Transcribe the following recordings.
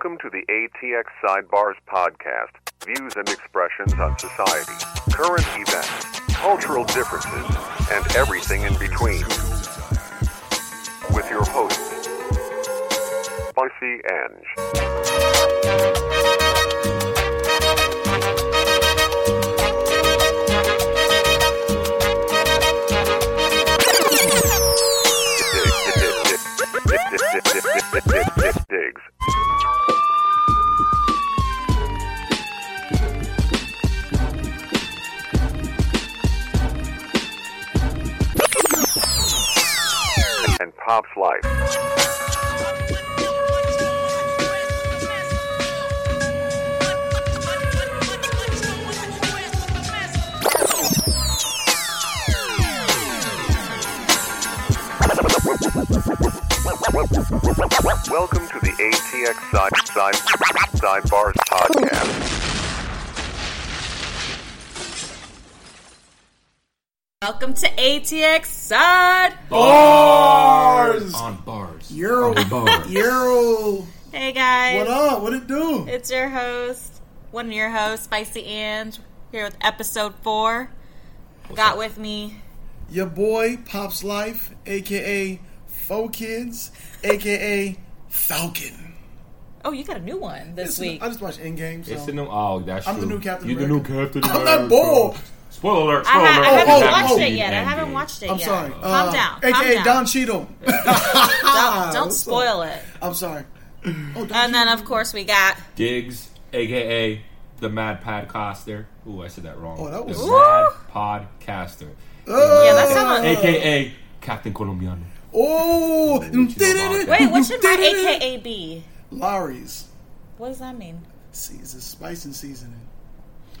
Welcome to the ATX Sidebars podcast. Views and expressions on society, current events, cultural differences, and everything in between. With your host, Spicy Ange. Diggs. Pop's life. Welcome to the ATX Side Side Sidebars podcast. Welcome to ATX Side. Bars. on bars. Euro. On bars. Euro. Hey guys, What up? What it do? it's your host, one of your hosts, Spicy Ange, here with episode four. Got up? with me. Your boy Pops Life, aka Faux Kids, aka Falcon. Oh, you got a new one this Listen, week. I just watched Endgame. So. It's the new. Oh, that's I'm the new Captain You're the new Captain. I'm not America. bored. Spoiler alert! I, Spoiler ha- I haven't oh, watched oh, it yet. I haven't watched it I'm yet. sorry. Calm Uh, down. Calm AKA down. Don Cheadle. don't don't spoil it. I'm sorry. Oh, Don And then, of course, we got. Diggs, aka the Mad Podcaster. Ooh, I said that wrong. Oh, that was- the Ooh. Mad Podcaster. Oh, Yeah, that sounded. AKA Captain Colombiano. Oh, What you know about that? Wait, what should my AKA be? Lawry's. What does that mean? See, it's a spicing seasoning.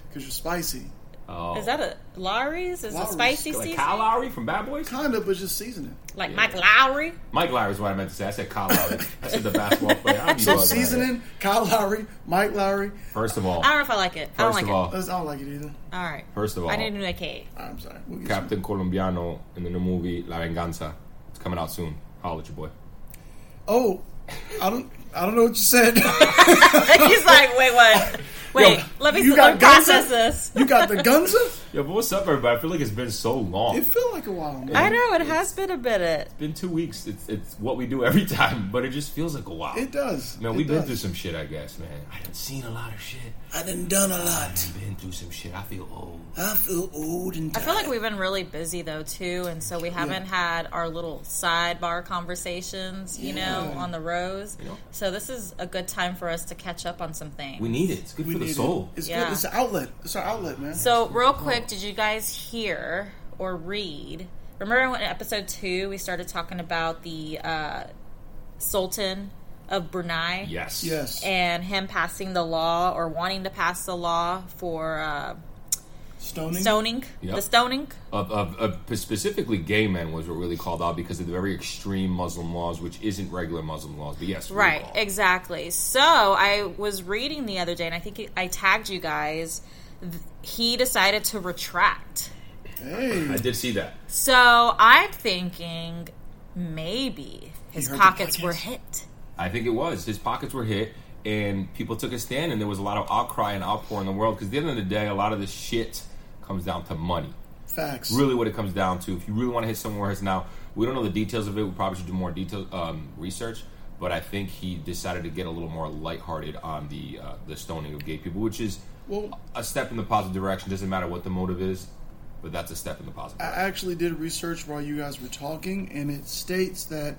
Because you're spicy. Oh, Is that a Lawry's? Is it Lawry's. spicy like season? Kyle Lowry from Bad Boys? Kind of, but just seasoning. Like Mike Lowrey? Mike Lowrey is what I meant to say. I said Kyle Lowry. I said the basketball player. I'm So seasoning, Kyle Lowry, Mike Lowrey. First of all, I don't know if I like it. I don't first like of all, I don't like it either. All right. first of all, I need a new AKA. I'm sorry. We'll get Captain Colombiano in the new movie La Venganza. It's coming out soon. Holla at your boy. Oh, I don't. I don't know what you said. He's like, wait, what? Wait, Yo, let me, you got process this. you got the Gunza? Yo, but what's up, everybody? I feel like it's been so long. It feel like a while, man. I know it has been a minute. It's been two weeks. It's it's what we do every time, but it just feels like a while. It does. man, It we've been through some shit, I guess, man. I done seen a lot of shit. I done done a lot. done been through some shit. I feel old. I feel old and I feel like we've been really busy though too, and so we haven't had our little sidebar conversations, you know, on the rows. You know? So this is a good time for us to catch up on some things. We need it. It's good We for the soul. It's Yeah. good. It's an outlet. It's our outlet, man. So, real quick, did you guys hear or read? Remember when in episode two we started talking about the uh, Sultan of Brunei? Yes. yes. And him passing the law or wanting to pass the law for uh, Stoning. stoning? Yep. The stoning? Of, of, of specifically gay men was what really called out because of the very extreme Muslim laws, which isn't regular Muslim laws. But yes, Right, called. exactly. So I was reading the other day, and I think I tagged you guys. He decided to retract. Hey. I did see that. So I'm thinking maybe his heard pockets were hit. I think it was. His pockets were hit, and people took a stand, and there was a lot of outcry and outpour in the world. Because at the end of the day, a lot of this shit comes down to money. Facts. Really, what it comes down to. If you really want to hit somewhere, it's now. We don't know the details of it. We probably should do more detail um, research. But I think he decided to get a little more lighthearted on the uh, the stoning of gay people, which is Well, a step in the positive direction. Doesn't matter what the motive is, but that's a step in the positive. I direction. actually did research while you guys were talking, and it states that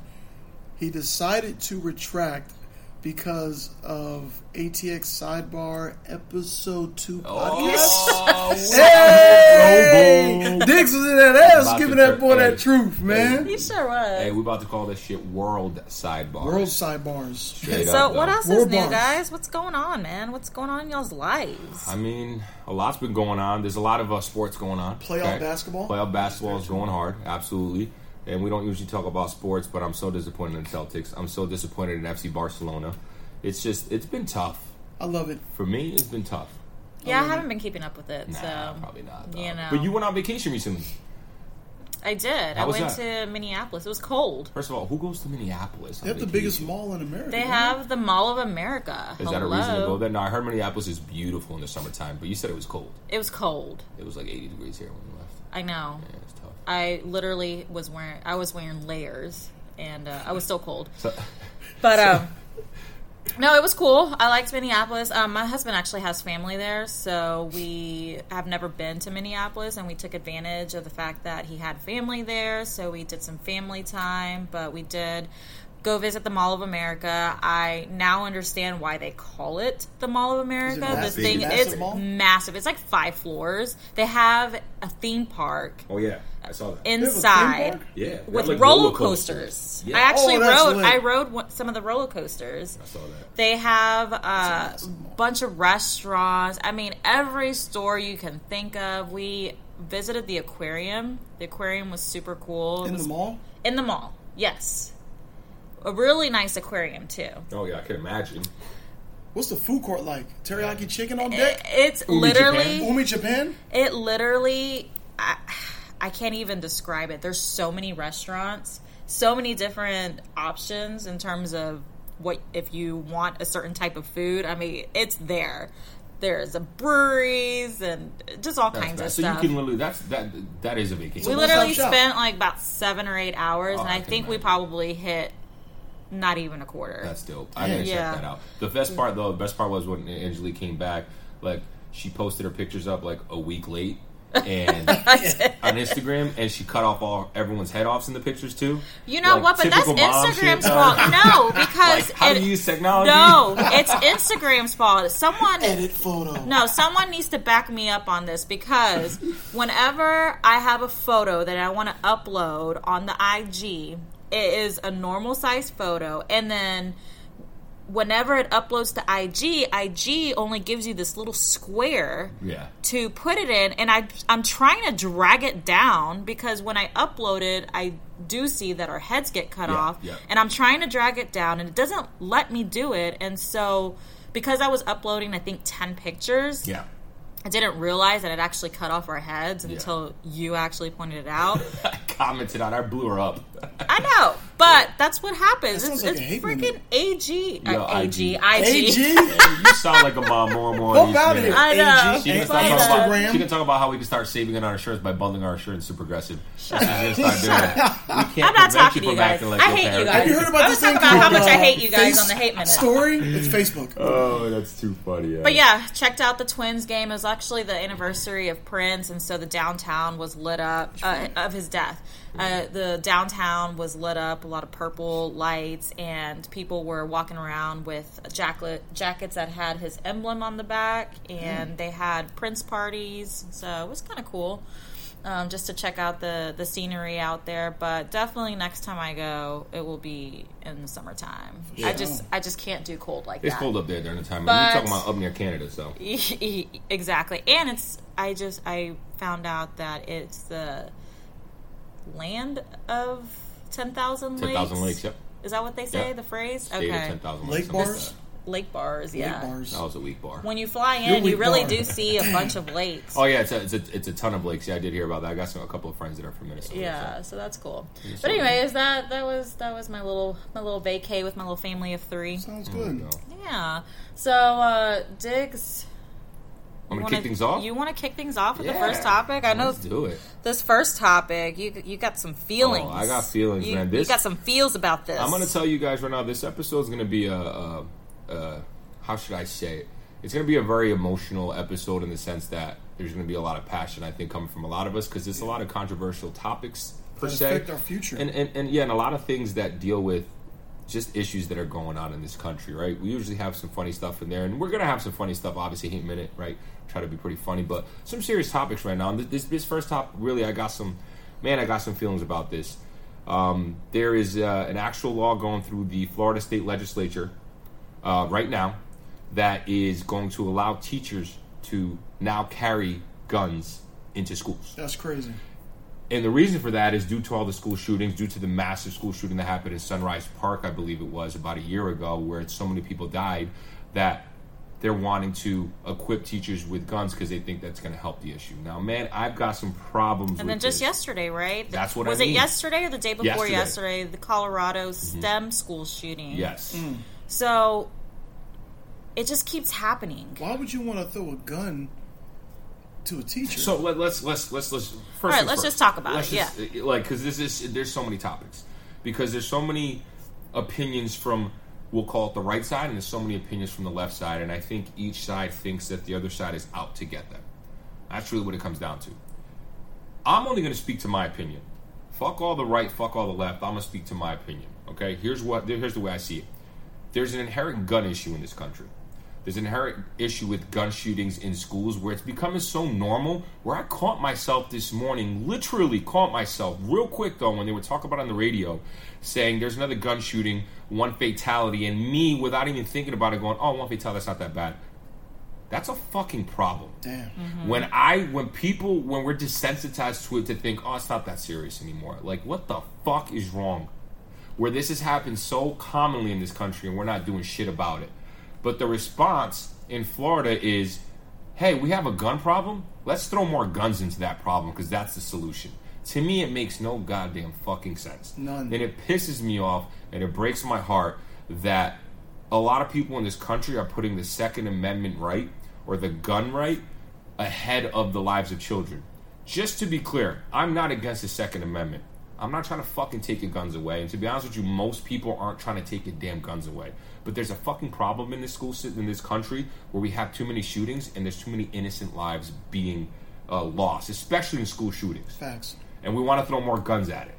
he decided to retract because of ATX Sidebar Episode 2 Oh, podcast. Hey! Diggs was in that ass About giving to that boy tur- that truth, man. He sure was. Hey, we're about to call this shit world sidebar. World Sidebars. Straight so up, what though. else is World new, bars. guys? What's going on, man? What's going on in y'all's lives? I mean, a lot's been going on. There's a lot of uh, sports going on. Playoff basketball? Playoff basketball is going hard, absolutely. And we don't usually talk about sports, but I'm so disappointed in the Celtics. I'm so disappointed in FC Barcelona. It's just, it's been tough. I love it. For me, it's been tough. yeah, I haven't been keeping up with it, Nah, so probably not. you know. But you went on vacation recently. I did. How I was went that? to Minneapolis. It was cold. First of all, who goes to Minneapolis? They have the biggest mall in America. They don't have the Mall of America. Is that a reason to Hello. go there? No, I heard Minneapolis is beautiful in the summertime, but you said it was cold. It was cold. It was like 80 degrees here when we left. I know. Yeah, it's tough. I literally was wearing. I was wearing layers, and uh, I was still cold. So, But um, no, it was cool. I liked Minneapolis. Um, my husband actually has family there, so we have never been to Minneapolis, and we took advantage of the fact that he had family there. So we did some family time, but we did go visit the Mall of America. I now understand why they call it the Mall of America. massive? the thing Massive it's mall? massive. It's like five floors. They have a theme park oh yeah, I saw that. have a theme inside yeah, with like, roller coasters. Yeah. I actually Oh, rode. lit. I rode one, some of the roller coasters. I saw that. They have uh, a awesome. bunch of restaurants. I mean, every store you can think of. We visited the aquarium. The aquarium was super cool. In was the mall. in the mall. Yes, a really nice aquarium too. Oh yeah, I can imagine. What's the food court like? Teriyaki chicken on deck. It's Umi literally. Umi Japan. It literally, I, I can't even describe it. There's so many restaurants, so many different options in terms of what if you want a certain type of food. I mean, it's there. There's a breweries and just all That's kinds bad. of so stuff. So you can literally that's that that is a vacation. we literally spent like about seven or eight hours, Oh, and I I can think we probably hit not even a quarter. That's dope. I gotta Yeah. check that out. The best part though, the best part was when Angelique came back. Like she posted her pictures up like a week late, and on Instagram, and she cut off all everyone's head offs in the pictures too. You know Like, what? But that's Instagram's shit. fault. No, because Like, how do you use technology? no, it's Instagram's fault. Someone Edit photo. No, someone needs to back me up on this because whenever I have a photo that I want to upload on the IG, it is a normal size photo, and then whenever it uploads to IG, IG only gives you this little square Yeah. to put it in, and I I'm trying to drag it down because when I upload it, I do see that our heads get cut Yeah, off, yeah. and I'm trying to drag it down, and it doesn't let me do it, and so because I was uploading, I think ten pictures. Yeah. I didn't realize that it actually cut off our heads until you actually pointed it out. I commented on. it. I blew her up. I know, but that's what happens. That It's, sounds like it's freaking. AG, Yo, uh, AG, IG. IG. AG. You sound like a mom more and more. Fuck each outta minute. here. I know. AG. She can, But, start talking about, Instagram. she can talk about how we can start saving on our insurance by bundling our insurance to Progressive. That's what she's gonna start doing. We can't I'm not prevent talking to you you from guys. acting like I your hate you guys. Have you heard about I this was thing talking about how much I uh, hate you guys on the hate minute. Story. It's Facebook. Oh, that's too funny. Yeah. But yeah, checked out the Twins game. It was actually the anniversary of Prince, and so the downtown was lit up uh, of his death. Uh, the downtown was lit up, a lot of purple lights, and people were walking around with jacket, jackets that had his emblem on the back, and they had Prince parties. So it was kind of cool. Um, just to check out the, the scenery out there, but definitely next time I go, it will be in the summertime. I just I just can't do cold like it's that. It's cold up there during the time. But- We're talking about up near Canada, so exactly and it's i just i found out that it's the land of 10,000 lakes 10,000 lakes. Yep. is that what they say Yeah. the phrase State of okay 10,000 Lake lakes. something like bars? lake bars yeah Lake bars. That was a weak bar. when you fly in you really bar. do see a bunch of lakes Oh yeah, it's a, it's a it's a ton of lakes. Yeah, I did hear about that. I got some, a couple of friends that are from Minnesota. yeah so that's cool so- but anyways that that was that was my little my little vacay with my little family of three Sounds good. no. yeah so uh diggs Want you me to kick things off? You want to kick things off with Yeah. the first topic? I know Let's do it. this first topic, you you got some feelings. Oh, I got feelings, you, man. you This- got some feels about this. I'm gonna tell you guys right now. This episode is gonna be a, a, a how should I say it? It's gonna be a very emotional episode in the sense that there's gonna be a lot of passion. I think coming from a lot of us because there's a lot of controversial topics per That se, affect our future. and, and and yeah, and a lot of things that deal with just issues that are going on in this country. Right? We usually have some funny stuff in there, and we're gonna have some funny stuff. Obviously, hate minute, right? Try to be pretty funny, but some serious topics right now. And this this first topic, really, I got some man, I got some feelings about this. Um, there is uh, an actual law going through the Florida State Legislature uh, right now that is going to allow teachers to now carry guns into schools. That's crazy. And the reason for that is due to all the school shootings, due to the massive school shooting that happened in Sunrise Park, I believe it was about a year ago, where so many people died that they're wanting to equip teachers with guns because they think that's going to help the issue. Now, man, I've got some problems. And with then just this. yesterday, right? That's what I was mean. it yesterday or the day before Yesterday. Mm-hmm. yesterday? The Colorado STEM school shooting. Yes. Mm. So it just keeps happening. Why would you want to throw a gun to a teacher? So let, let's let's let's let's first. right, things let's first. just talk about Let's it, just, uh, Like because this is there's so many topics because there's so many opinions from we'll call it the right side and there's so many opinions from the left side and I think each side thinks that the other side is out to get them. That's really what it comes down to. I'm only going to speak to my opinion. Fuck all the right, fuck all the left. I'm going to speak to my opinion. Okay, here's what here's the way I see it. There's an inherent gun issue in this country. There's an inherent issue with gun shootings in schools where it's becoming so normal. Where I caught myself this morning, literally caught myself real quick though, when they were talking about it on the radio, saying there's another gun shooting, one fatality, and me without even thinking about it, going, "Oh, one fatality, that's not that bad." That's a fucking problem. Damn. Mm-hmm. When I, when people, when we're desensitized to it, to think, "Oh, it's not that serious anymore." Like, what the fuck is wrong? Where this has happened so commonly in this country, and we're not doing shit about it. But the response in Florida is, hey, we have a gun problem. Let's throw more guns into that problem because that's the solution. To me, it makes no goddamn fucking sense. None. And it pisses me off and it breaks my heart that a lot of people in this country are putting the Second Amendment right or the gun right ahead of the lives of children. Just to be clear, I'm not against the Second Amendment. I'm not trying to fucking take your guns away. And to be honest with you, most people aren't trying to take your damn guns away. But there's a fucking problem in this school sy- in this country where we have too many shootings and there's too many innocent lives being uh, lost, especially in school shootings. Facts. And we want to throw more guns at it.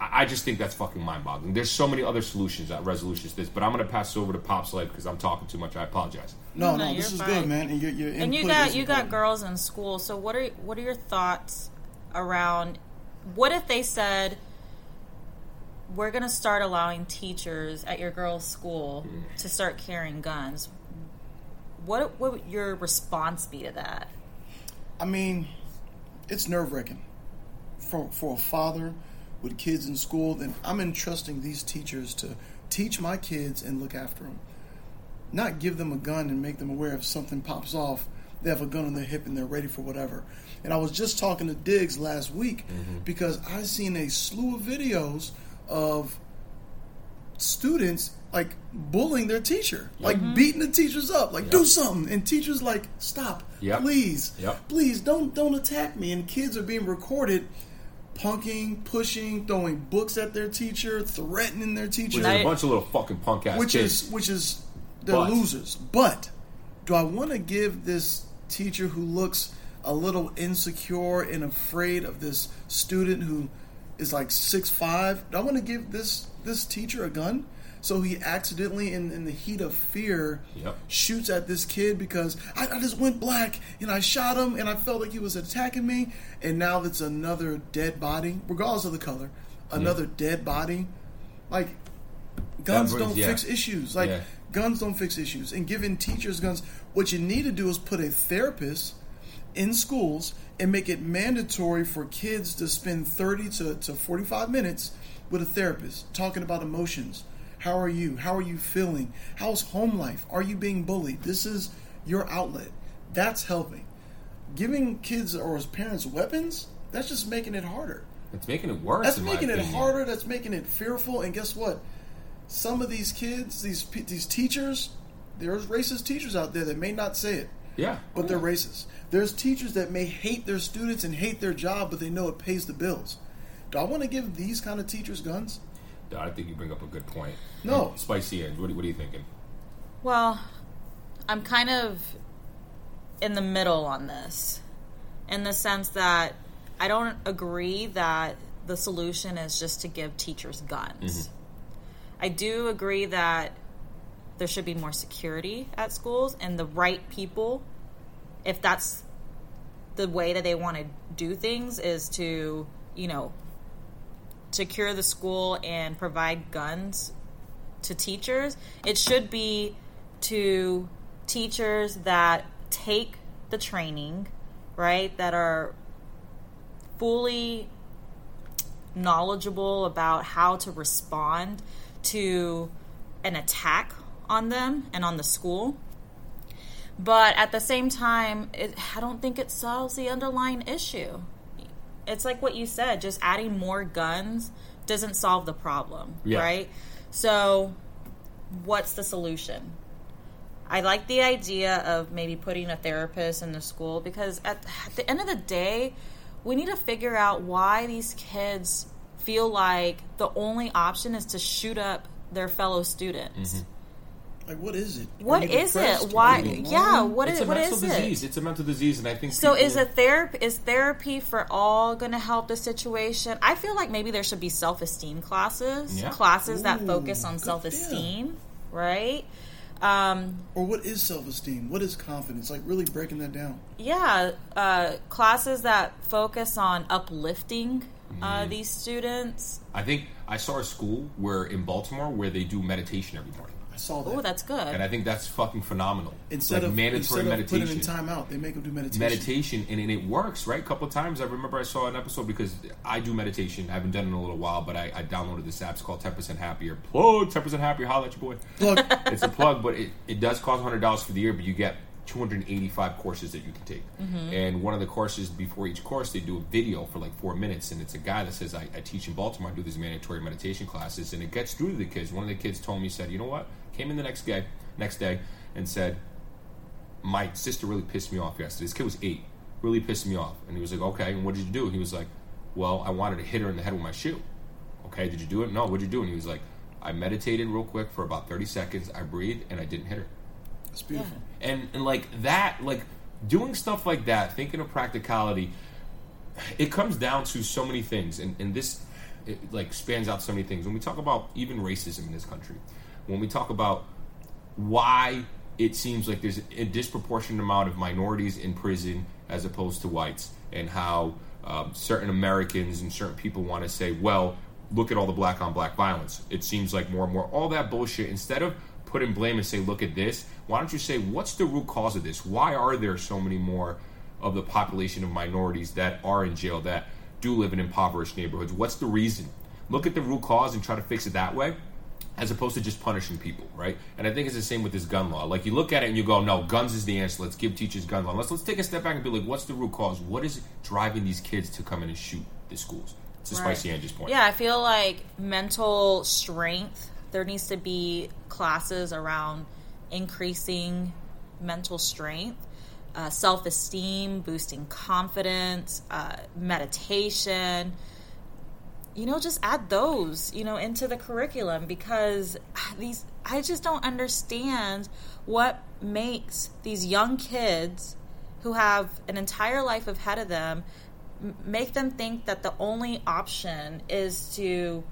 I I just think that's fucking mind-boggling. There's so many other solutions, uh, resolutions to this, but I'm going to pass it over to Pop's Life because I'm talking too much. I apologize. No, No, no, this is fine. good, man. And your, your And you got is you got girls in school. So what are what are your thoughts around what if they said we're going to start allowing teachers at your girls' school to start carrying guns? What what would your response be to that? I mean, it's nerve wracking for for a father with kids in school. Then I'm entrusting these teachers to teach my kids and look after them, not give them a gun and make them aware if something pops off. They have a gun on their hip and they're ready for whatever. And I was just talking to Diggs last week mm-hmm. because I seen a slew of videos of students like bullying their teacher, like mm-hmm. beating the teachers up, like do something, and teachers like stop, Yep. please, Yep. please don't don't attack me. And kids are being recorded, punking, pushing, throwing books at their teacher, threatening their teacher, Which is a bunch of little fucking punk ass which kids. is which is they're But- losers. But do I want to give this teacher who looks a little insecure and afraid of this student who is like six five? Do I want to give this this teacher a gun? So he accidentally, in, in the heat of fear, Yep. shoots at this kid because I, I just went black and I shot him and I felt like he was attacking me. And now that's another dead body, regardless of the color, another dead body. Like guns brings- don't yeah. fix issues. Like Yeah. guns don't fix issues. And giving teachers guns, what you need to do is put a therapist in schools and make it mandatory for kids to spend 30 to, to 45 minutes with a therapist talking about emotions. How are you? How are you feeling? How's home life? Are you being bullied? This is your outlet. That's helping. Giving kids or parents weapons, that's just making it harder. It's making it worse. That's making it harder. That's making it fearful. And guess what? Some of these kids, these these teachers, there's racist teachers out there that may not say it, Yeah, but they're racist. There's teachers that may hate their students and hate their job, but they know it pays the bills. Do I want to give these kind of teachers guns? Dude, I think you bring up a good point. No. Spicy Ange. What, what are you thinking? Well, I'm kind of in the middle on this, in the sense that I don't agree that the solution is just to give teachers guns. Mm-hmm. I do agree that there should be more security at schools and the right people, if that's the way that they want to do things, is to, you know, secure the school and provide guns to teachers, it should be to teachers that take the training, right? That are fully knowledgeable about how to respond to an attack on them and on the school. But at the same time, it, I don't think it solves the underlying issue. It's like what you said, just adding more guns doesn't solve the problem, Yeah. right? So, what's the solution? I like the idea of maybe putting a therapist in the school because at, at the end of the day, we need to figure out why these kids feel like the only option is to shoot up their fellow students. Mm-hmm. Like, what is it? Are What you is depressed? it? Are Why? you Yeah, alone? what it's is a mental disease. it? It's a mental disease, and I think So is a therapy is therapy for all going to help the situation? I feel like maybe there should be self esteem classes, Yeah. classes that focus on self esteem, right? Um, Or what is self esteem? What is confidence? Like, really breaking that down. yeah, uh, classes that focus on uplifting Mm-hmm. uh, these students. I think I saw a school where in Baltimore where they do meditation every morning, I saw that. Oh, that's good. and I think that's fucking phenomenal. instead like of mandatory instead of meditation. putting in time out, they make them do meditation. meditation and, and it works right a couple of times i remember i saw an episode because i do meditation i haven't done it in a little while but i, I downloaded this app it's called 10% happier plug 10% happier holla at your boy Look, it's a plug but it, it does cost $100 for the year but you get 285 courses that you can take mm-hmm. and one of the courses before each course they do a video for like four minutes and it's a guy that says I, I teach in baltimore i do these mandatory meditation classes and it gets through to the kids one of the kids told me said you know what came in the next day next day and said my sister really pissed me off yesterday. This kid was eight, really pissed me off. And he was like, okay, and what did you do? He was like, well, I wanted to hit her in the head with my shoe. Okay, did you do it? No, what'd you do? And he was like, I meditated real quick for about 30 seconds. I breathed and I didn't hit her. it's beautiful. And, and like that, like doing stuff like that, thinking of practicality, it comes down to so many things. And, and this, it, like, spans out so many things. When we talk about even racism in this country, when we talk about why it seems like there's a disproportionate amount of minorities in prison as opposed to whites, and how um, certain Americans and certain people want to say, well, look at all the black on black violence. It seems like more and more all that bullshit. Instead of putting blame and say, look at this, why don't you say, what's the root cause of this? Why are there so many more of the population of minorities that are in jail that do live in impoverished neighborhoods? What's the reason? Look at the root cause and try to fix it that way as opposed to just punishing people, right? And I think it's the same with this gun law. Like you look at it and you go, "No, guns is the answer. Let's give teachers gun law." Let's let's take a step back and be like, "What's the root cause? What is driving these kids to come in and shoot the schools?" It's a Right. spicy Angie's point. Yeah, I feel like mental strength. There needs to be classes around increasing mental strength, uh, self esteem, boosting confidence, uh, meditation. You know, just add those, you know, into the curriculum because these, I just don't understand what makes these young kids who have an entire life ahead of them make them think that the only option is to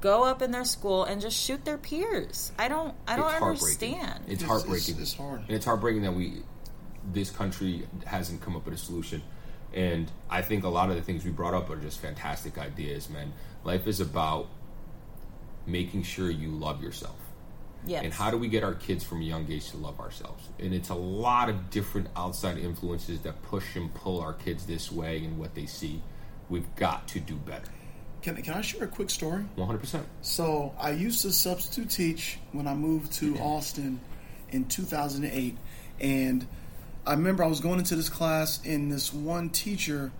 go up in their school and just shoot their peers. I don't I don't It's understand. It's It's- heartbreaking. it's- it's hard. And it's heartbreaking that we, this country hasn't come up with a solution. And I think a lot of the things we brought up are just fantastic ideas, man. Life is about making sure you love yourself. yes. And how do we get our kids from a young age to love ourselves? And it's a lot of different outside influences that push and pull our kids this way and what they see. We've got to do better. Can, can I share a quick story? 100%. So I used to substitute teach when I moved to Austin in 2008, and I remember I was going into this class, and this one teacher,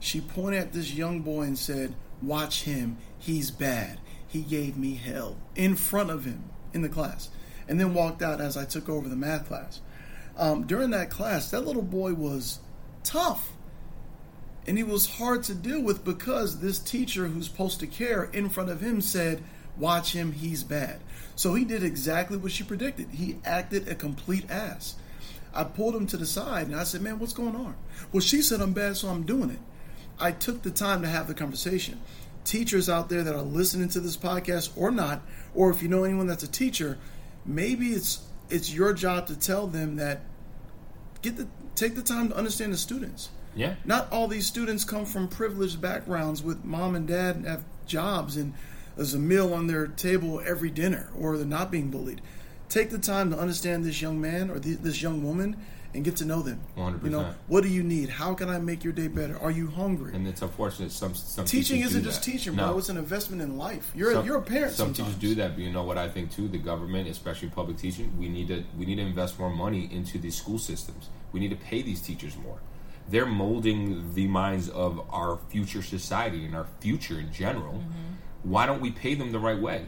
she pointed at this young boy and said, "Watch him. He's bad. He gave me hell." In front of him in the class, and then walked out as I took over the math class. Um, during that class, that little boy was tough and he was hard to deal with because this teacher who's supposed to care in front of him said, Watch him, he's bad. So he did exactly what she predicted. He acted a complete ass. I pulled him to the side and I said, Man, what's going on? Well, she said I'm bad, so I'm doing it. I took the time to have the conversation. Teachers out there that are listening to this podcast or not, or if you know anyone that's a teacher, maybe it's it's your job to tell them that get the take the time to understand the students. Yeah. Not all these students come from privileged backgrounds with mom and dad and have jobs and there's a meal on their table every dinner or they're not being bullied. Take the time to understand this young man or th- this young woman and get to know them. 100%. You know, what do you need? How can I make your day better? Are you hungry? And it's unfortunate some some Teaching isn't do just that. teaching, No. bro. It's an investment in life. You're Some- you're a parent. Some sometimes. teachers do that, but you know what I think too. The government, especially public teaching, we need to we need to invest more money into these school systems. We need to pay these teachers more. They're molding the minds of our future society and our future in general. Mm-hmm. Why don't we pay them the right way?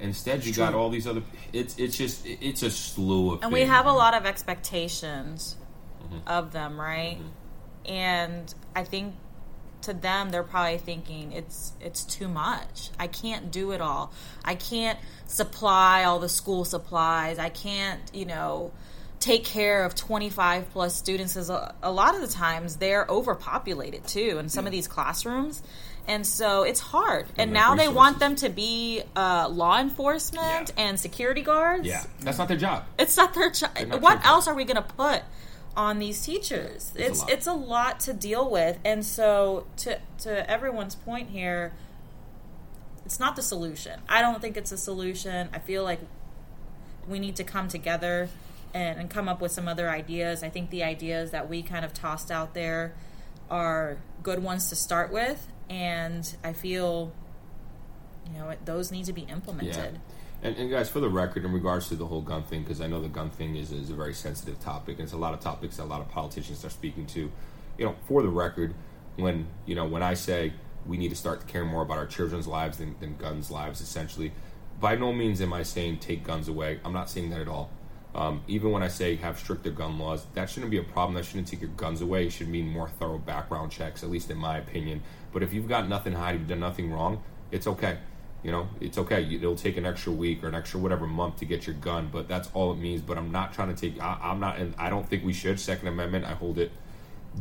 Instead, you got all these other. It's it's just it's a slew of. and we have a lot of expectations Mm-hmm. of them, right? And I think to them, they're probably thinking it's it's too much. I can't do it all. I can't supply all the school supplies. I can't, you know, take care of 25 plus students. As a, a lot of the times, they're overpopulated too in some of these classrooms. And so it's hard. And lack now they want them to be uh, law enforcement Yeah. and security guards. Yeah, that's not their job. It's not their job. What their job. else are we going to put on these teachers? It's a It's lot. it's a lot to deal with, and so to to everyone's point here, it's not the solution. I don't think it's a solution. I feel like we need to come together and, and come up with some other ideas. I think the ideas that we kind of tossed out there are good ones to start with, and I feel you know those need to be implemented. And, and guys, for the record, in regards to the whole gun thing, because I know the gun thing is, is a very sensitive topic, and it's a lot of topics that a lot of politicians are speaking to. You know, for the record, when you know when I say we need to start to care more about our children's lives than, than guns' lives, essentially, by no means am I saying take guns away. I'm not saying that at all. Um, even when I say have stricter gun laws, that shouldn't be a problem. That shouldn't take your guns away. It should mean more thorough background checks, at least in my opinion. But if you've got nothing to hide, you've done nothing wrong, it's okay. You know, it's okay. It'll take an extra week or an extra whatever month to get your gun, but that's all it means. But I'm not trying to take. I, I'm not, and I don't think we should. Second Amendment, I hold it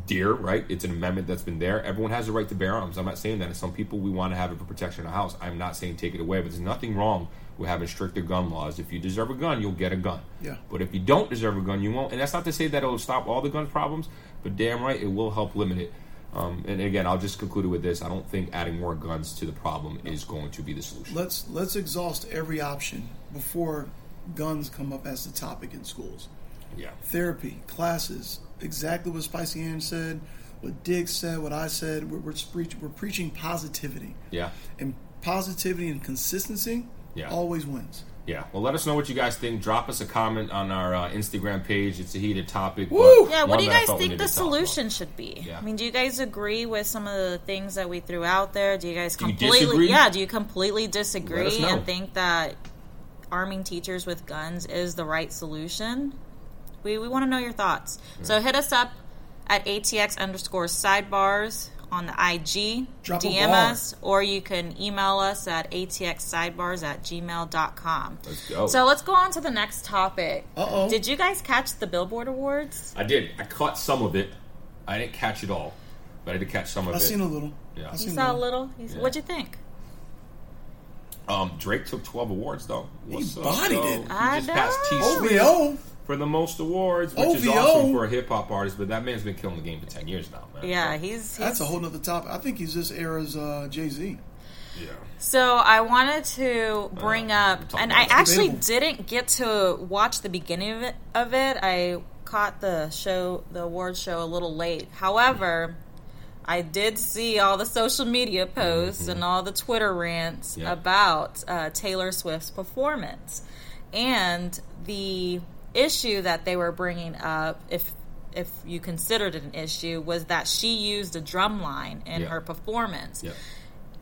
dear. Right? It's an amendment that's been there. Everyone has the right to bear arms. I'm not saying that. And some people we want to have it for protection of the house. I'm not saying take it away, but there's nothing wrong with having stricter gun laws. If you deserve a gun, you'll get a gun. Yeah. But if you don't deserve a gun, you won't. And that's not to say that it'll stop all the gun problems, but damn right it will help limit it. Um, and again, I'll just conclude it with this: I don't think adding more guns to the problem is going to be the solution. Let's let's exhaust every option before guns come up as the topic in schools. Yeah. Therapy, classes, exactly what Spicy Ange said, what Diggs said, what I said. We're, we're, preach, we're preaching positivity. Yeah. And positivity and consistency Yeah. always wins. Yeah. Well, let us know what you guys think. Drop us a comment on our uh, Instagram page. It's a heated topic. Woo! but Yeah, what do you guys think the to talk about. solution should be? Yeah. I mean, do you guys agree with some of the things that we threw out there? Do you guys you completely disagree? Yeah, do you completely disagree and think that arming teachers with guns is the right solution? We we want to know your thoughts. So hit us up at ATX underscore sidebars on the IG. Drop DM us, or you can email us at atxsidebars at gmail.com. Let's go. So let's go on to the next topic. Uh-oh. Did you guys catch the Billboard Awards? I did. I caught some of it. I didn't catch it all, but I did catch some of I it. I seen a little. Yeah. I You seen saw a little. You- Yeah. What'd you think? Um, Drake took 12 awards though. What's up, bodied though? it. He I just passed T know. Swift OVO. For the most awards, which is OVO. awesome for a hip hop artist. But that man's been killing the game for 10 years now, man. Yeah, So, he's, he's That's a whole nother topic. I think he's this era's uh, Jay Z. yeah. So I wanted to bring Uh, up, and I actually Debatable. didn't get to watch the beginning of it. Of it, I caught the show, the award show, a little late. However, I did see all the social media posts and all the Twitter rants Mm-hmm. Yeah. about uh, Taylor Swift's performance and the issue that they were bringing up. If if you considered it an issue, was that she used a drum line in Yeah. her performance. Yeah.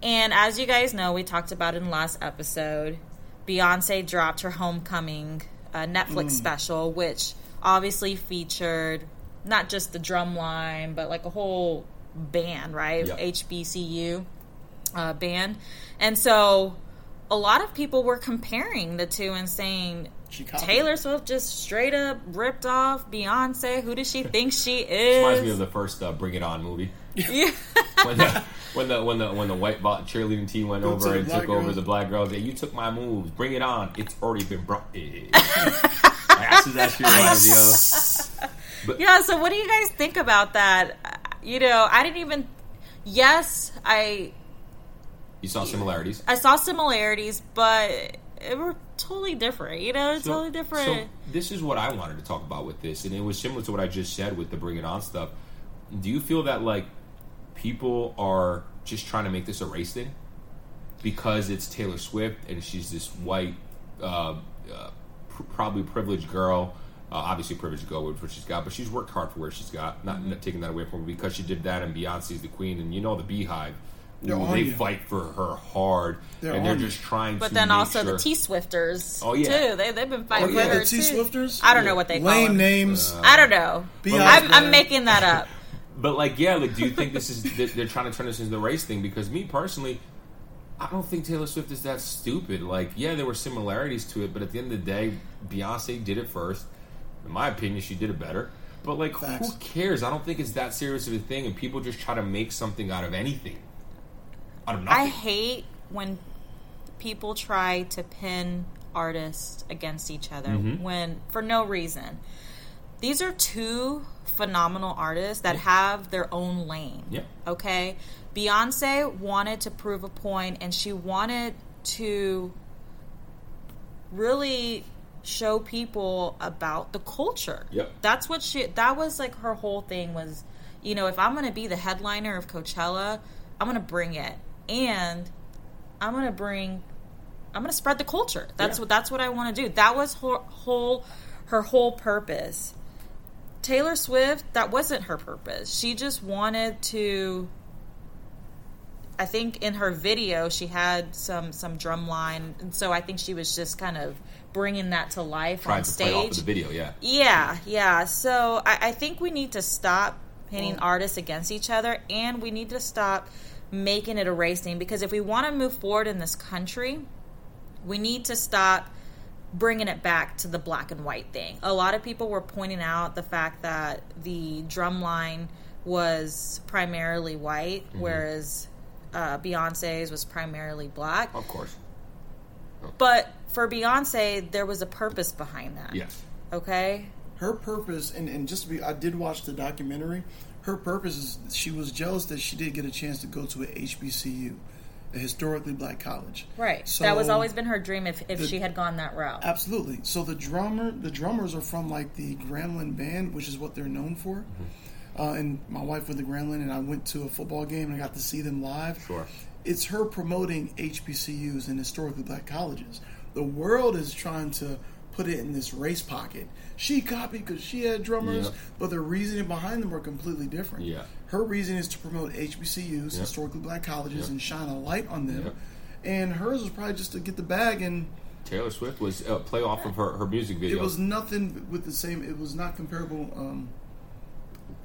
And as you guys know, we talked about in the last episode. Beyonce dropped her Homecoming uh, Netflix special, which obviously featured not just the drum line, but like a whole band, right? Yeah. HBCU uh, band. And so a lot of people were comparing the two and saying Taylor Swift just straight up ripped off Beyonce. Who does she think she is? Reminds me of the first uh, Bring It On movie. yeah. when the when the when the when the white bot cheerleading team went Go over the and black took over the black girls. Yeah, you took my moves. Bring it on. It's already been brought. That's that shit reminds me of. Yeah, so what do you guys think about that? Uh, You know, I didn't even yes, I You saw similarities. I saw similarities, but it were totally different. You know, So- totally different. So this is what I wanted to talk about with this, and it was similar to what I just said with the Bring It On stuff. Do you feel that like people are just trying to make this a race thing because it's Taylor Swift and she's this white, uh, uh, pr- probably privileged girl? Uh, obviously, privileged girl with what she's got, but she's worked hard for where she's got. Not, Mm-hmm. not taking that away from her because she did that, and Beyonce's the queen, and you know the BeyHive. They're ooh, they you. fight for her hard, They're and they're just trying to but to. then make also sure- the T Swifters. Oh, yeah. too. They they've been fighting Oh, for yeah, her the T too. Swifters? I don't know what they call Lame them. names. Uh, I don't know. I'm, I'm making that up. But like, yeah, like, do you think this is they're- they're trying to turn this into the race thing? Because me personally, I don't think Taylor Swift is that stupid. Like, yeah, there were similarities to it, but at the end of the day, Beyonce did it first. In my opinion, she did it better. But like, Facts. who cares? I don't think it's that serious of a thing, and people just try to make something out of anything, out of nothing. I hate when people try to pin artists against each other Mm-hmm. when for no reason. These are two phenomenal artists that have their own lane. Yeah. Okay? Beyonce wanted to prove a point and she wanted to really show people about the culture. Yep. That's what she that was like her whole thing was, you know, if I'm going to be the headliner of Coachella, I'm going to bring it. And I'm going to bring I'm going to spread the culture. That's Yeah. what that's what I want to do. That was her whole her whole purpose. Taylor Swift, that wasn't her purpose. She just wanted to I think in her video she had some some drum line and so I think she was just kind of bringing that to life Tried on to play off of stage. the video, yeah. Yeah, yeah. So I, I think we need to stop pitting Well- artists against each other, and we need to stop making it a race thing. Because if we want to move forward in this country, we need to stop bringing it back to the black and white thing. A lot of people were pointing out the fact that the drum line was primarily white, whereas uh, Beyonce's was primarily black. Of course, But for Beyonce, there was a purpose behind that. yes. Okay. her purpose and, and just to be i did watch the documentary her purpose is she was jealous that she did get a chance to go to a hbcu a historically black college Right. So- that was always been her dream if, if The- she had gone that route. absolutely so the drummer the drummers are from like the Grambling band which is what they're known for Mm-hmm. uh, and my wife with the Grambling and i went to a football game and i got to see them live Sure. it's her promoting hbcus and historically black colleges the world is trying to put it in this race pocket she copied because she had drummers Yeah. but the reasoning behind them were completely different Yeah. her reason is to promote hbcus Yeah. historically black colleges and shine a light on them and hers was probably just to get the bag and Taylor Swift was uh, play off of her, her music video. it was nothing with the same. It was not comparable um,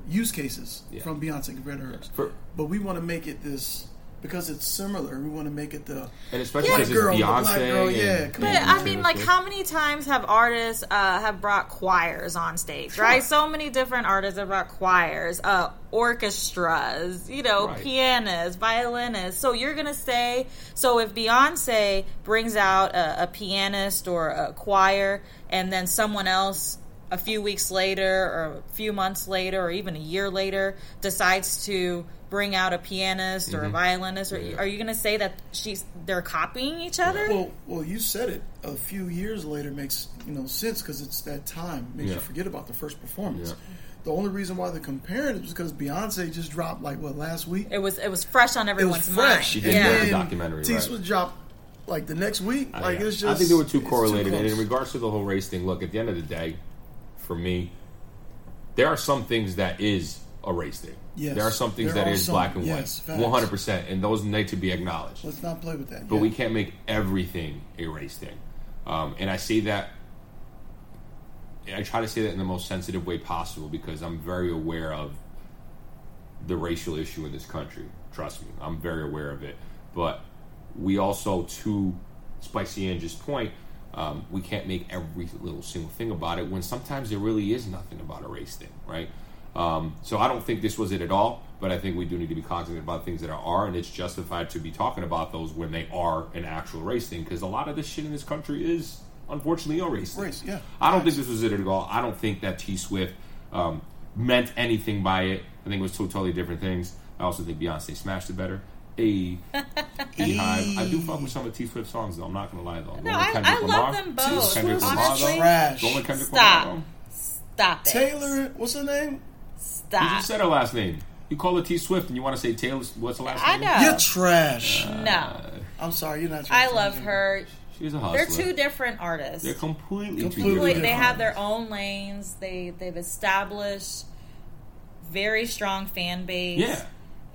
use cases from Beyonce compared to hers. For- but we want to make it this because it's similar. We want to make it the and especially Yeah. because it's Girl, the Beyonce. black girl, and- yeah, come But on. I mean, like, how many times have artists uh, have brought choirs on stage, right? So many different artists have brought choirs, uh, orchestras, you know, Right. pianists, violinists. So you're gonna say, so if Beyonce brings out a, a pianist or a choir, and then someone else a few weeks later, or a few months later, or even a year later, decides to bring out a pianist or a violinist, or, Mm-hmm. Yeah. are you gonna say that she's they're copying each other? well. Well, you said it. A few years later makes you know sense because it's that time makes Yeah. you forget about the first performance. Yeah. The only reason why they're comparing it is because Beyonce just dropped like what last week. It was it was fresh on It was everyone's fresh. mind. She did yeah. the And documentary, T right. Swift dropped like the next week. I- Like yeah. it's just. I think they were too it's correlated. and in regards to the whole race thing, look, at the end of the day, for me, there are some things that is a race thing. Yes. There are some things that are is some. black and Yes, white, one hundred percent, and those need to be acknowledged. Let's not play with that. But yeah. we can't make everything a race thing. Um, and I say that, I try to say that in the most sensitive way possible because I'm very aware of the racial issue in this country. Trust me, I'm very aware of it. But we also, to Spicy Ange's point, um, we can't make every little single thing about it when sometimes there really is nothing about a race thing, right? Um, so I don't think this was it at all, but I think we do need to be cognizant about things that are, and it's justified to be talking about those when they are an actual race thing because a lot of this shit in this country is unfortunately a race thing. Race, yeah. I don't think this was it at all. I don't think that T Swift um, meant anything by it. I think it was two totally different things. I also think Beyonce smashed it better. a BeyHive. I do fuck with some of T Swift songs though. I'm not gonna lie though. No, I, I love them both. Kendrick Lamar, Honestly, though? Trash. Going with Kendrick Stop. Lamar, stop it. Taylor, what's her name? Though? You Stop. just said her last name. You call her T Swift, and you want to say Taylor? What's the last name? I name? know. You're trash. Uh, no, I'm sorry, you're not. Trash. I love her. She's a hustler. They're two different artists. They're completely, Completely two Completely- different. they have their own lanes. They they've established very strong fan base. Yeah.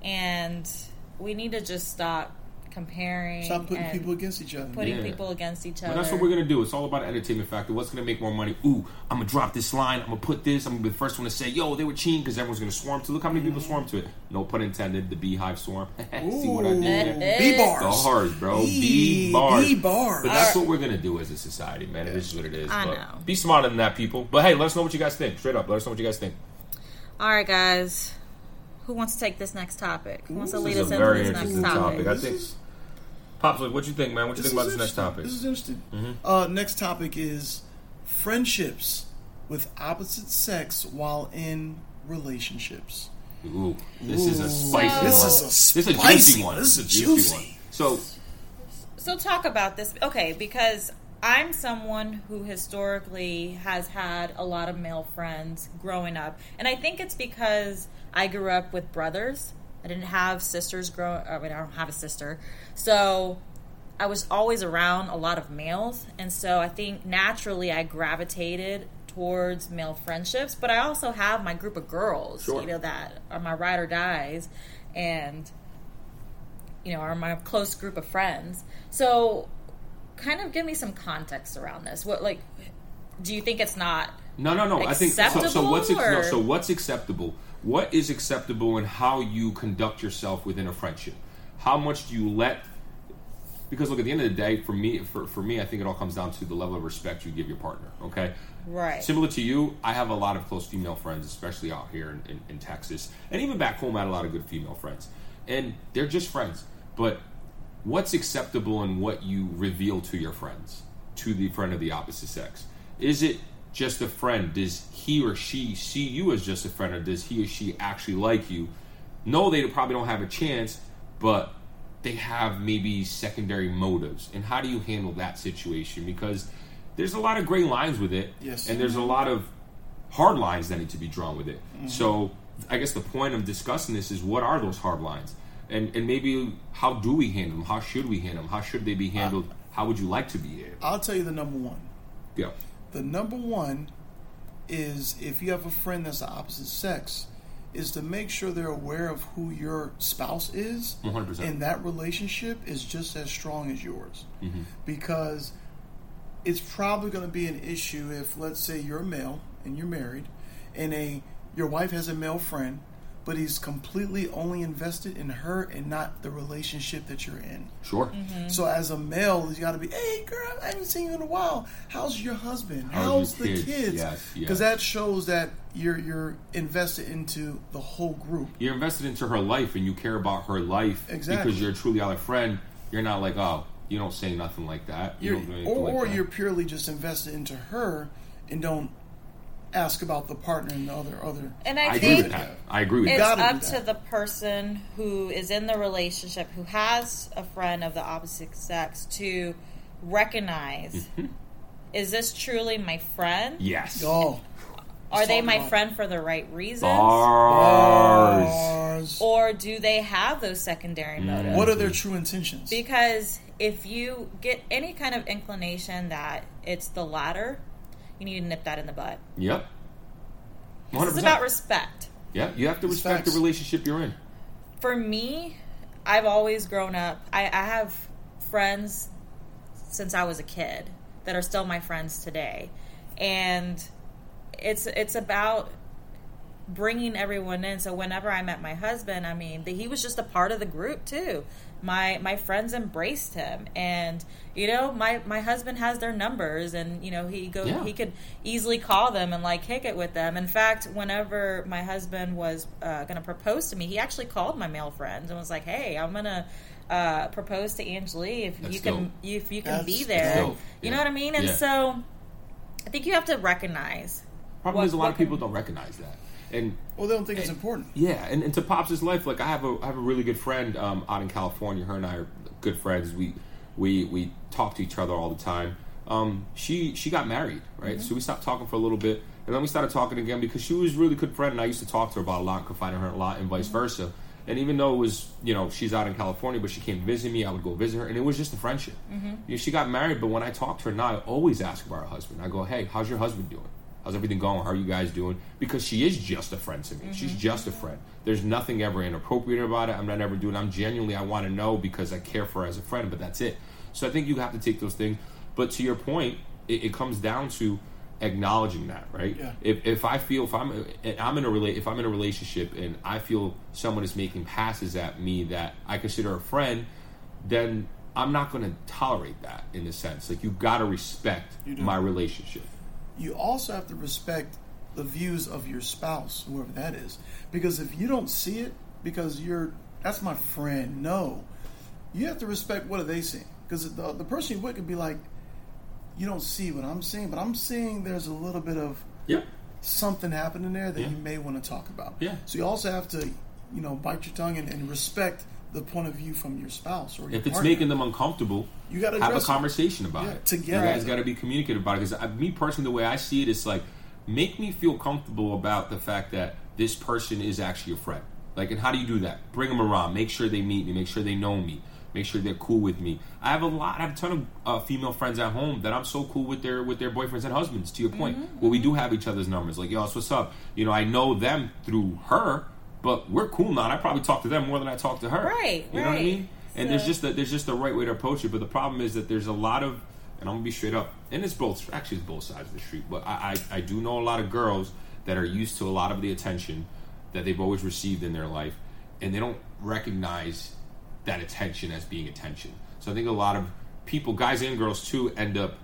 and we need to just stop comparing. Stop putting and people against each other. putting Yeah. people against each other. But that's what we're gonna do. It's all about the entertainment factor. What's gonna make more money? Ooh, I'm gonna drop this line. I'm gonna put this. I'm gonna be the first one to say, "Yo, they were cheating," because everyone's gonna swarm to. Look how many people mm-hmm. swarm to it. No pun intended. The beehive swarm. See what I did there? B bars. Bars, bro. B- B bars. B bars. But that's what we're gonna do as a society, man. This is what it is. I but know. Be smarter than that, people. But hey, let us know what you guys think. Straight up, let us know what you guys think. All right, guys. Who wants to take this next topic? Who wants to lead us into this next topic? topic. I think. Pops, what do you think, man? What do you think about this next topic? This is interesting. Mm-hmm. Uh, next topic is friendships with opposite sex while in relationships. Ooh, this is a spicy This one. is a this is a juicy one. one. This is a juicy juicy. one. So So talk about this. Okay, because I'm someone who historically has had a lot of male friends growing up. And I think it's because I grew up with brothers. I didn't have sisters grow I mean I don't have a sister. So I was always around a lot of males, and so I think naturally I gravitated towards male friendships, but I also have my group of girls, Sure. you know, that are my ride or dies and you know, are my close group of friends. So, kind of give me some context around this. What, like, do you think it's not? no, no, no. I think so. So what's no, so what's acceptable? What is acceptable in how you conduct yourself within a friendship? How much do you let? Because look, at the end of the day, for me, for, for me, I think it all comes down to the level of respect you give your partner. Okay, Right. Similar to you, I have a lot of close female friends, especially out here in, in, in Texas, and even back home. I had a lot of good female friends, and they're just friends. But what's acceptable in what you reveal to your friends, to the friend of the opposite sex? Is it just a friend? Does he or she see you as just a friend, or does he or she actually like you? No, they probably don't have a chance, but they have maybe secondary motives. And how do you handle that situation? Because there's a lot of gray lines with it, Yes. and there's a lot of hard lines that need to be drawn with it. Mm-hmm. So I guess the point of discussing this is what are those hard lines, and and maybe how do we handle them? How should we handle them? How should they be handled? How would you like to be handled? I'll tell you the number one. Yeah, The number one is if you have a friend that's the opposite sex, is to make sure they're aware of who your spouse is, 100%. and that relationship is just as strong as yours. Mm-hmm. Because it's probably going to be an issue if, let's say, you're a male and you're married, and a your wife has a male friend, but he's completely only invested in her and not the relationship that you're in. sure. Mm-hmm. So as a male, you got to be, hey girl, I haven't seen you in a while. How's your husband? How's How's, your the kids? kids? Yes, Because yes. that shows that you're you're invested into the whole group. You're invested into her life, and you care about her life Exactly. because you're truly our friend. You're not like, oh, you don't say nothing like that. You don't or like or that. you're purely just invested into her and don't ask about the partner and the other other. And I, I agree think with that. I agree with it's that. gotta do up to the person who is in the relationship who has a friend of the opposite sex to recognize Mm-hmm. is this truly my friend? Yes. Oh, Are they my about friend for the right reasons? Bars. bars. Or do they have those secondary Mm. motives? What are their true intentions? Because if you get any kind of inclination that it's the latter, you need to nip that in the butt. Yep. This 100%. is about respect. Yeah, you have to respect facts. the relationship you're in. For me, I've always grown up. I, I have friends since I was a kid that are still my friends today, and it's it's about bringing everyone in. So whenever I met my husband, I mean, the, he was just a part of the group too. My my friends embraced him, and you know, my my husband has their numbers, and you know, he go Yeah. he could easily call them and like kick it with them. In fact, whenever my husband was uh, going to propose to me, he actually called my male friends and was like, "Hey, I'm gonna." Uh, propose to Angelique if That's you can dope. if you can That's be there you Yeah. know what I mean and Yeah. so I think you have to recognize Problem What- is, a lot of people can- don't recognize that. And Well, they don't think it's important. yeah, and, and to Pops' life, like I have a I have a really good friend um, out in California. Her and I are good friends. We we we talk to each other all the time. Um, she she got married, right? So we stopped talking for a little bit, and then we started talking again because she was a really good friend, and I used to talk to her about a lot, confide in her a lot, and vice versa. And even though it was, you know, she's out in California, but she came to visit me, I would go visit her, and it was just a friendship. You know, she got married, but when I talk to her now, I always ask about her husband. I go, "Hey, how's your husband doing? How's everything going? How are you guys doing?" Because she is just a friend to me. She's mm-hmm. just a friend. There's nothing ever inappropriate about it. I'm not ever doing. I'm genuinely. I want to know because I care for her as a friend, but that's it. So I think you have to take those things. But to your point, it, it comes down to acknowledging that, right? Yeah. If, if I feel if I'm I'm in a rela- if I'm in a relationship and I feel someone is making passes at me that I consider a friend, then I'm not going to tolerate that in a sense. Like you've got to respect my relationship. You also have to respect the views of your spouse, whoever that is. Because if you don't see it, because you're that's my friend, no, you have to respect what are they seeing. Because the the person you with could be like, you don't see what I'm seeing, but I'm seeing there's a little bit of Yeah. something happening there that Yeah. you may want to talk about. Yeah. So you also have to, you know, bite your tongue and, and respect the point of view from your spouse or your If it's partner. making them uncomfortable, You gotta have a address it. conversation about Yeah, it. together. You guys got to be communicative about it. Because me personally, the way I see it, it's like make me feel comfortable about the fact that this person is actually a friend. Like, and how do you do that? Bring them around. Make sure they meet me. Make sure they know me. Make sure they're cool with me. I have a lot. I have a ton of uh, female friends at home that I'm so cool with their with their boyfriends and husbands. To your point, Mm-hmm, where we do have each other's numbers. Like, yo, that's what's up? You know, I know them through her, but we're cool now. I probably talk to them more than I talk to her. Right, You know what I mean? And there's just there's just the right way to approach it. But the problem is that there's a lot of, and I'm gonna be straight up, and it's both actually it's both sides of the street. But I, I I do know a lot of girls that are used to a lot of the attention that they've always received in their life, and they don't recognize that attention as being attention. So I think a lot of people, guys and girls too, end up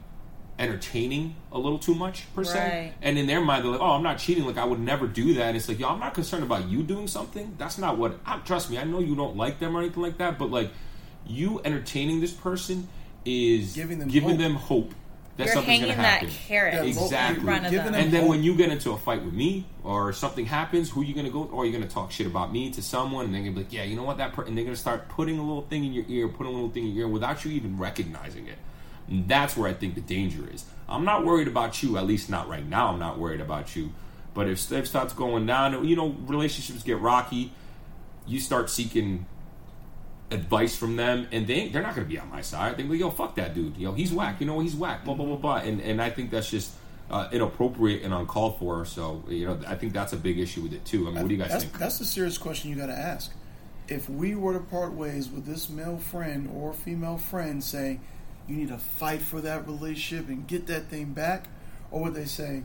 entertaining a little too much per se. Right. And in their mind, they're like, "Oh, I'm not cheating. Like I would never do that." And it's like, "Yo, I'm not concerned about you doing something. That's not what. I, trust me, I know you don't like them or anything like that. But like, you entertaining this person is Giving them giving hope. them hope that You're something's hanging going to that happen. carrot Yeah, Exactly. in front of them. them- And then hope. when you get into a fight with me or something happens, who are you gonna go? Oh, or you're gonna talk shit about me to someone, and they're gonna be like, "Yeah, you know what?" That per-, and they're gonna start putting a little thing in your ear, putting a little thing in your ear without you even recognizing it. And that's where I think the danger is. I'm not worried about you, at least not right now. I'm not worried about you. But if stuff starts going down, you know, relationships get rocky. You start seeking advice from them, and they they're not going to be on my side. They like, "Yo, fuck that dude. Yo, he's whack. You know, he's whack." Blah blah blah blah. And and I think that's just uh, inappropriate and uncalled for. So you know, I think that's a big issue with it too. I mean, what do you guys that's, think? That's a serious question you got to ask. If we were to part ways with this male friend or female friend, say you need to fight for that relationship and get that thing back, or would they say,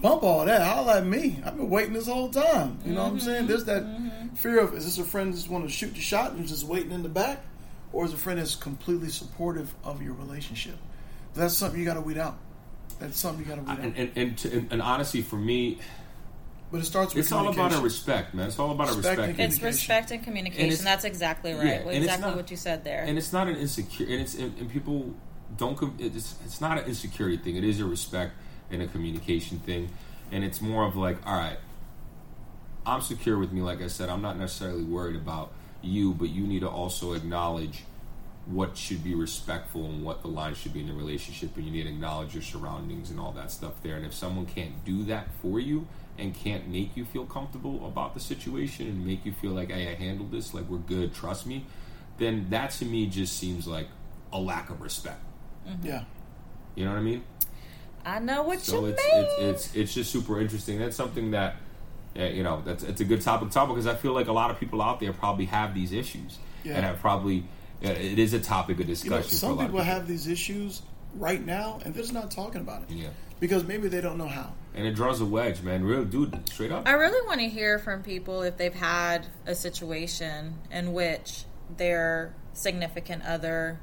bump all that, holla at me? I've been waiting this whole time. You know what I'm mm-hmm. saying? There's that mm-hmm. fear of is this a friend that's want to shoot the shot and just waiting in the back, or is a friend that's completely supportive of your relationship? That's something you got to weed out. That's something you got to weed out. And and, and, to, and, and honestly, for me, but it starts with it's all about a respect, man. It's all about a Respect respect. and It's respect and communication. And That's exactly right. Yeah, and exactly not- what you said there. and it's not an insecure and it's and, and people don't it's it's not an insecurity thing it is a respect and a communication thing and it's more of like all right i'm secure with me like i said i'm not necessarily worried about you but you need to also acknowledge what should be respectful and what the line should be in the relationship and you need to acknowledge your surroundings and all that stuff there and if someone can't do that for you and can't make you feel comfortable about the situation and make you feel like hey i handled this like we're good trust me then that to me just seems like a lack of respect Yeah. you know what i mean I know what so you it's, mean. it's it's it's just super interesting that's something that uh, you know that's it's a good topic to talk because i feel like a lot of people out there probably have these issues Yeah. and have probably uh, it is a topic of You discussion know, for a some lot of people have these issues right now, and they're just not talking about it. Yeah. Because maybe they don't know how. And it draws a wedge man real dude straight up I really want to hear from people if they've had a situation in which their significant other,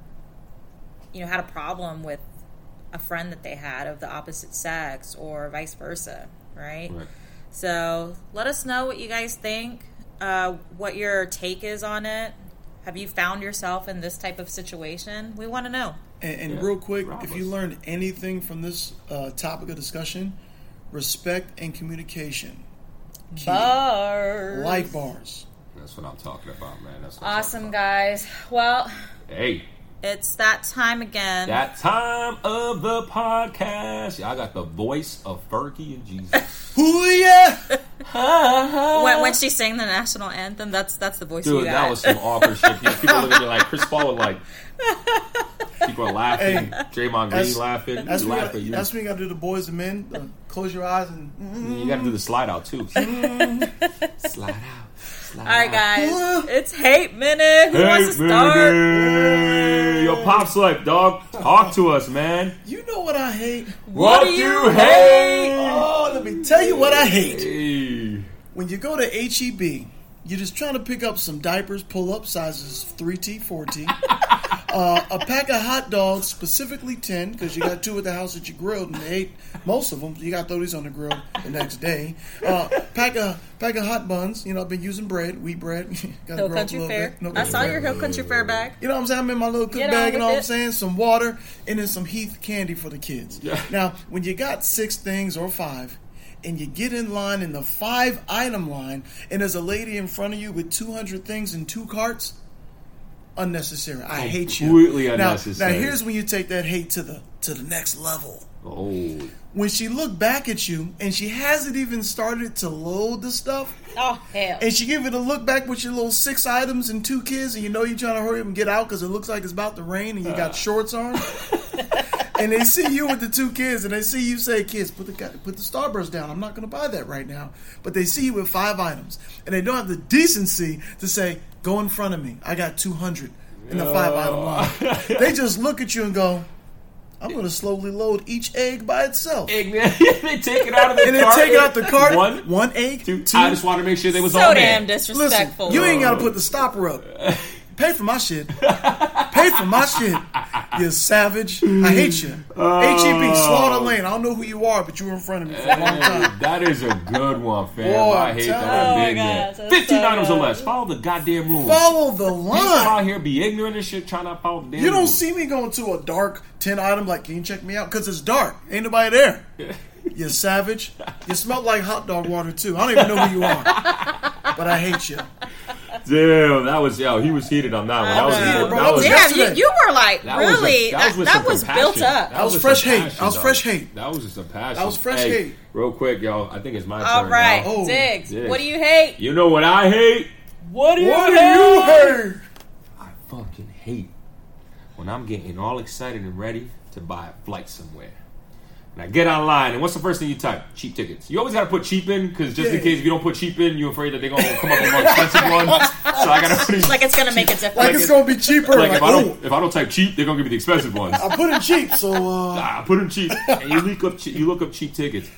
you know, had a problem with a friend that they had of the opposite sex or vice versa, right? Right. So let us know what you guys think, uh, what your take is on it. Have you found yourself in this type of situation? We want to know. And, and Yeah. real quick, Rob if us. you learned anything from this uh, topic of discussion, respect and communication. Key. Bars. Like bars. That's what I'm talking about, man. That's what Awesome, guys. Well. Hey, it's that time again. that time of the podcast. I got the voice of Fergie and Jesus. Ooh yeah. when, when she sang the national anthem, that's that's the voice you Dude, got. that was some awkward shit. People looking at me like Chris Paul and like people are laughing. Hey, Draymond Green that's- laughing. That's you when, laugh you that's when you gotta do the Boyz II Men. Uh, close your eyes and mm, You got to do the slide out too. slide out. Slide All right, out. guys. It's hate minute. Who wants to Hey, start? baby. Yo, Pop's like, dog, talk to us, man. you know what I hate. What, do do you you hate? Oh, let me tell you what I hate. Hey. When you go to HEB, you're just trying to pick up some diapers, pull up sizes 3T, 4T, uh, a pack of hot dogs, specifically 10, because you got two at the house that you grilled and they ate most of them. You got to throw these on the grill the next day. Uh, pack of pack of hot buns. You know, I've been using bread, wheat bread. Gotta Hill grow up a Country little Fair. bit. No I Country saw Fair. your Hill Country Fair bag. You know what I'm saying? I'm in my little cook Get bag you know all I'm saying? Some water and then some Heath candy for the kids. Yeah. Now, when you got six things or five, and you get in line in the five item line, and there's a lady in front of you with 200 things in two carts, unnecessary. I hate you. Completely Now- unnecessary. Now, now here's when you take that hate to the to the next level. Oh, When she looked back at you and she hasn't even started to load the stuff, Oh hell! and she give it a look back with your little six items and two kids, and you know you're trying to hurry up and get out because it looks like it's about to rain, and you got ah. shorts on. and they see you with the two kids, and they see you say, "Kids, put the put the Starburst down. I'm not going to buy that right now." But they see you with five items, and they don't have the decency to say, "Go in front of me. I got 200 in the five item line." they just look at you and go, "I'm going to slowly load each egg by itself." egg man. they take it out of the and then cart. take it out the cart. One, one egg, two. two. I just want to make sure they was so all damn there. Listen, disrespectful. you ain't got to put the stopper up. Pay for my shit. Pay for my shit. You savage. I hate you. HEB, oh. Slaughter Lane. I don't know who you are, but you were in front of me for a long time. that is a good one, fam. Boy, I hate telling that. Oh my big man. gosh, 15 so items or less. Follow the goddamn rules. Follow the line. People out here be ignorant and shit, trying to follow the damn You don't rules. see me going to a dark 10 item like, can you check me out? Because it's dark. Ain't nobody there. You savage. You smell like hot dog water, too. I don't even know who you are. But I hate you. Damn, that was yo. He was heated on that one. That was, heated, that bro. I was was- Damn, you, you were like That was a- really. that was That, that was built up. That was with fresh hate. passion, That was fresh hate. That was just a passion. That was fresh Hey, hate. Real quick, yo. I think it's my All turn. right, now. Oh, Diggs. Diggs. What do you hate? You know what I hate? What do you What do you hate? I fucking hate when I'm getting all excited and ready to buy a flight somewhere. And I get online, and what's the first thing you type? Cheap tickets. You always gotta put cheap in, because just in case if you don't put cheap in, you're afraid that they're gonna come up with more expensive ones. So I gotta put in, Like it's gonna make a difference. Like, it's going to be cheaper. like, Like, if I don't if I don't type cheap, they're gonna give me the expensive ones. I put in cheap, so uh, I put in cheap, and you look up you look up cheap tickets,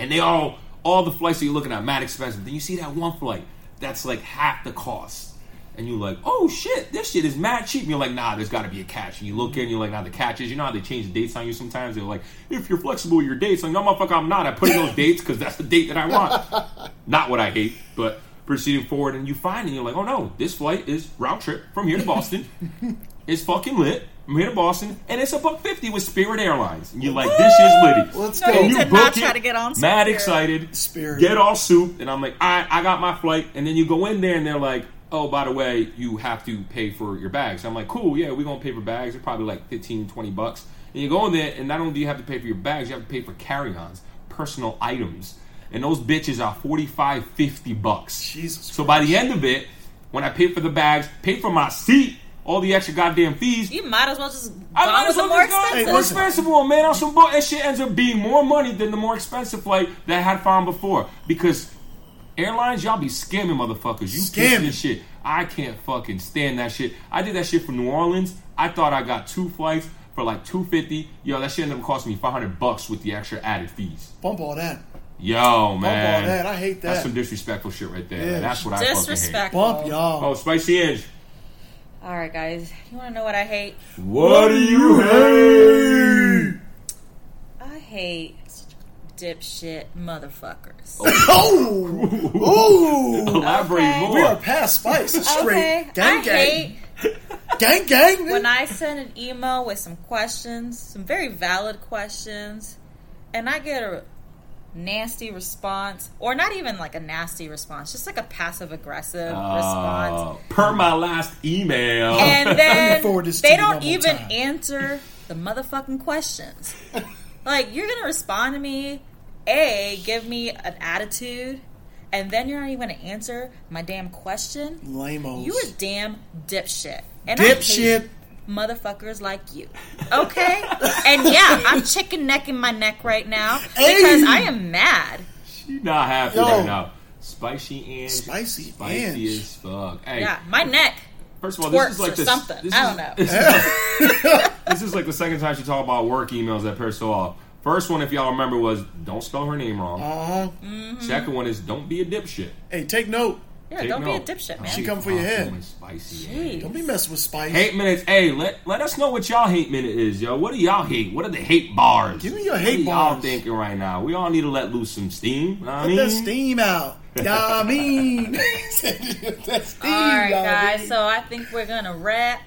and they all all the flights that you're looking at mad expensive. Then you see that one flight that's like half the cost, and you're like, oh shit, this shit is mad cheap. And you're like, nah, there's got to be a catch. And you look in, you're like, nah, the catch is, you know how they change the dates on you sometimes. They're like, if you're flexible with your dates, like no motherfucker, I'm not. I put in those dates because that's the date that I want. Not what I hate, but proceeding forward, and you find, and you're like, oh no, this flight is round trip from here to Boston. it's fucking lit. I'm here to Boston, and it's a buck fifty with Spirit Airlines. And you're like, this is litty. let's No, go. you And you did not book try it, to get on Mad Spirit. excited. Spirit. Get all souped, and I'm like, I I got my flight. And then you go in there, and they're like, oh, by the way, you have to pay for your bags. I'm like, cool, yeah, we're gonna pay for bags. They're probably like 15, 20 bucks. And you go in there, and not only do you have to pay for your bags, you have to pay for carry-ons, personal items, and those bitches are 45, 50 bucks. Jesus So by the end of it, when I pay for the bags, pay for my seat, all the extra goddamn fees, You might as well just I go might with as the well more just go expensive. more listen. expensive one, man. On some bull, that shit ends up being more money than the more expensive flight that I had found before. Because airlines, y'all be scamming motherfuckers. You Scamming. scamming this shit. I can't fucking stand that shit. I did that shit from New Orleans. I thought I got two flights for like two fifty. Yo, that shit ended up costing me five hundred bucks with the extra added fees. bump all that. Yo, man, Bump all that. I hate that. That's some disrespectful shit right there. Yeah. That's what I fucking hate. Bump y'all. Oh, Spicy Ange. All right, guys. You want to know what I hate? What do you hate? I hate dipshit motherfuckers. Oh, oh, Elaborate Okay. more. we are past spice. Straight Okay, gang, I gang, hate gang, gang. when I send an email with some questions, some very valid questions, and I get a nasty response, or not even like a nasty response, just like a passive aggressive Uh, response. per my last email. And then forward this to they don't even time. answer the motherfucking questions. like, you're gonna respond to me, A, give me an attitude, and then you're not even gonna answer my damn question. Lamos. You a damn dipshit. And I hate Dipshit. motherfuckers like you. Okay? and yeah, I'm chicken necking my neck right now Hey! because I am mad. She not happy Yo. right now. Spicy and Spicy spicy Ange. as fuck. Hey, Yeah, my neck first of all, this twerks is like or the, something. This I don't know. This is, this is like the second time she talked about work emails that pissed her off. First one, if y'all remember, was don't spell her name wrong. Uh-huh. Mm-hmm. Second one is don't be a dipshit. Hey, take note. Yeah, Take don't note. be a dipshit, man. She come for your head. Spicy. Jeez. Don't be messing with Spice. Hate minutes. Hey, let let us know what y'all hate minute is, yo. What do y'all hate? What are the hate bars? Give me your What hate are y'all bars. thinking right now? We all need to let loose some steam. Know what I Let mean, that steam out. Yeah, I mean. that steam, All right, y'all, guys. mean. So I think we're gonna wrap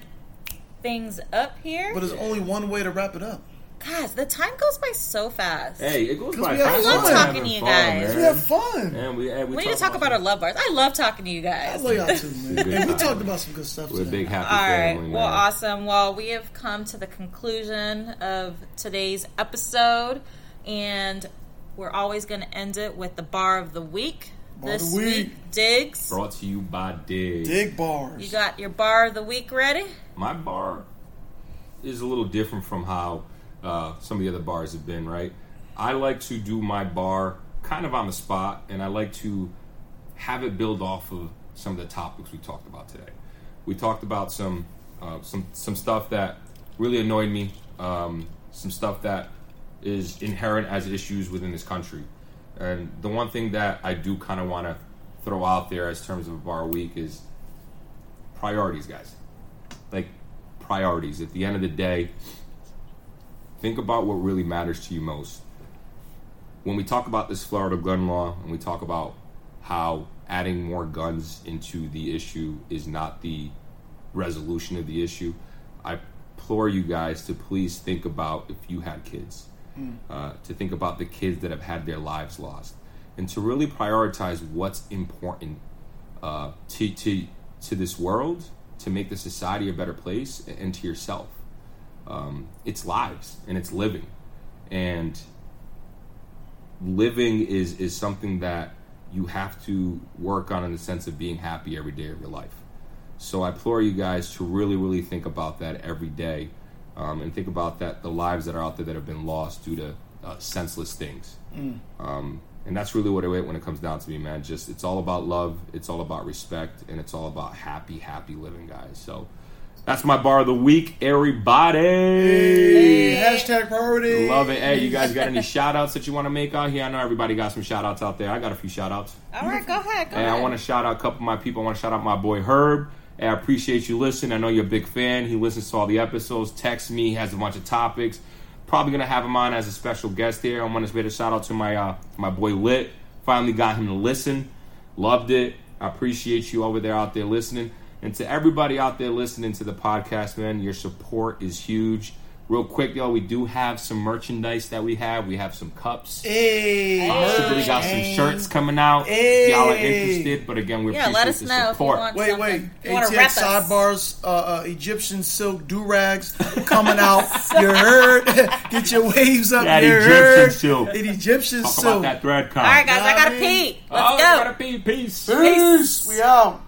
things up here. But there's only one way to wrap it up. Guys, the time goes by so fast. Hey, it goes 'Cause by we have fast. fun. Talking to you guys. man. We have fun. And we, and we, we need to talk about our love bars. I love talking to you guys. I love y'all too, man. And we talked about some good stuff We're a today. big happy All right. family, Well, man. awesome. Well, we have come to the conclusion of today's episode, and we're always going to end it with the bar of the week. Bar of this the week. week, Diggs. Brought to you by Dig. Dig bars. You got your bar of the week ready? My bar is a little different from how uh, some of the other bars have been, right? I like to do my bar kind of on the spot, and I like to have it build off of some of the topics we talked about today. We talked about some uh, some some stuff that really annoyed me, um, some stuff that is inherent as issues within this country, and the one thing that I do kind of want to throw out there as terms of a bar week is priorities, guys. Like priorities. At the end of the day, think about what really matters to you most. When we talk about this Florida gun law and we talk about how adding more guns into the issue is not the resolution of the issue, I implore you guys to please think about if you had kids, uh, to think about the kids that have had their lives lost, and to really prioritize what's important uh, to, to, to this world, to make the society a better place, and to yourself. Um, it's lives and it's living. And living is, is something that you have to work on in the sense of being happy every day of your life. So I implore you guys to really, really think about that every day, um, and think about that the lives that are out there that have been lost due to uh, senseless things. Um, and that's really what it when it comes down to me, man. Just it's all about love, it's all about respect, and it's all about happy, happy living, guys. So that's my bar of the week, everybody. Hey, hashtag priority. Love it. Hey, you guys got any shout outs that you want to make out here? I know everybody got some shout outs out there. I got a few shout outs. All right, go ahead. Go Hey, ahead. I want to shout out a couple of my people. I want to shout out my boy Herb. Hey, I appreciate you listening. I know you're a big fan. He listens to all the episodes, texts me, has a bunch of topics. Probably gonna have him on as a special guest here. I want to give a shout out to my uh, my boy Lit. Finally got him to listen. Loved it. I appreciate you over there out there listening. And to everybody out there listening to the podcast, man, your support is huge. Real quick, y'all, we do have some merchandise that we have. We have some cups. Hey. Possibly got some shirts coming out. Hey. Y'all are interested, but again, we yeah, appreciate let us the know if you want Wait, something. wait. You ATX sidebars, uh, uh, Egyptian silk do rags coming out. you heard? Get your waves up. That you Egyptian heard? silk. That Egyptian Talk silk. about that thread count. All right, guys, I gotta I mean- pee. Let's oh, go. I gotta pee. Peace. Peace. We out.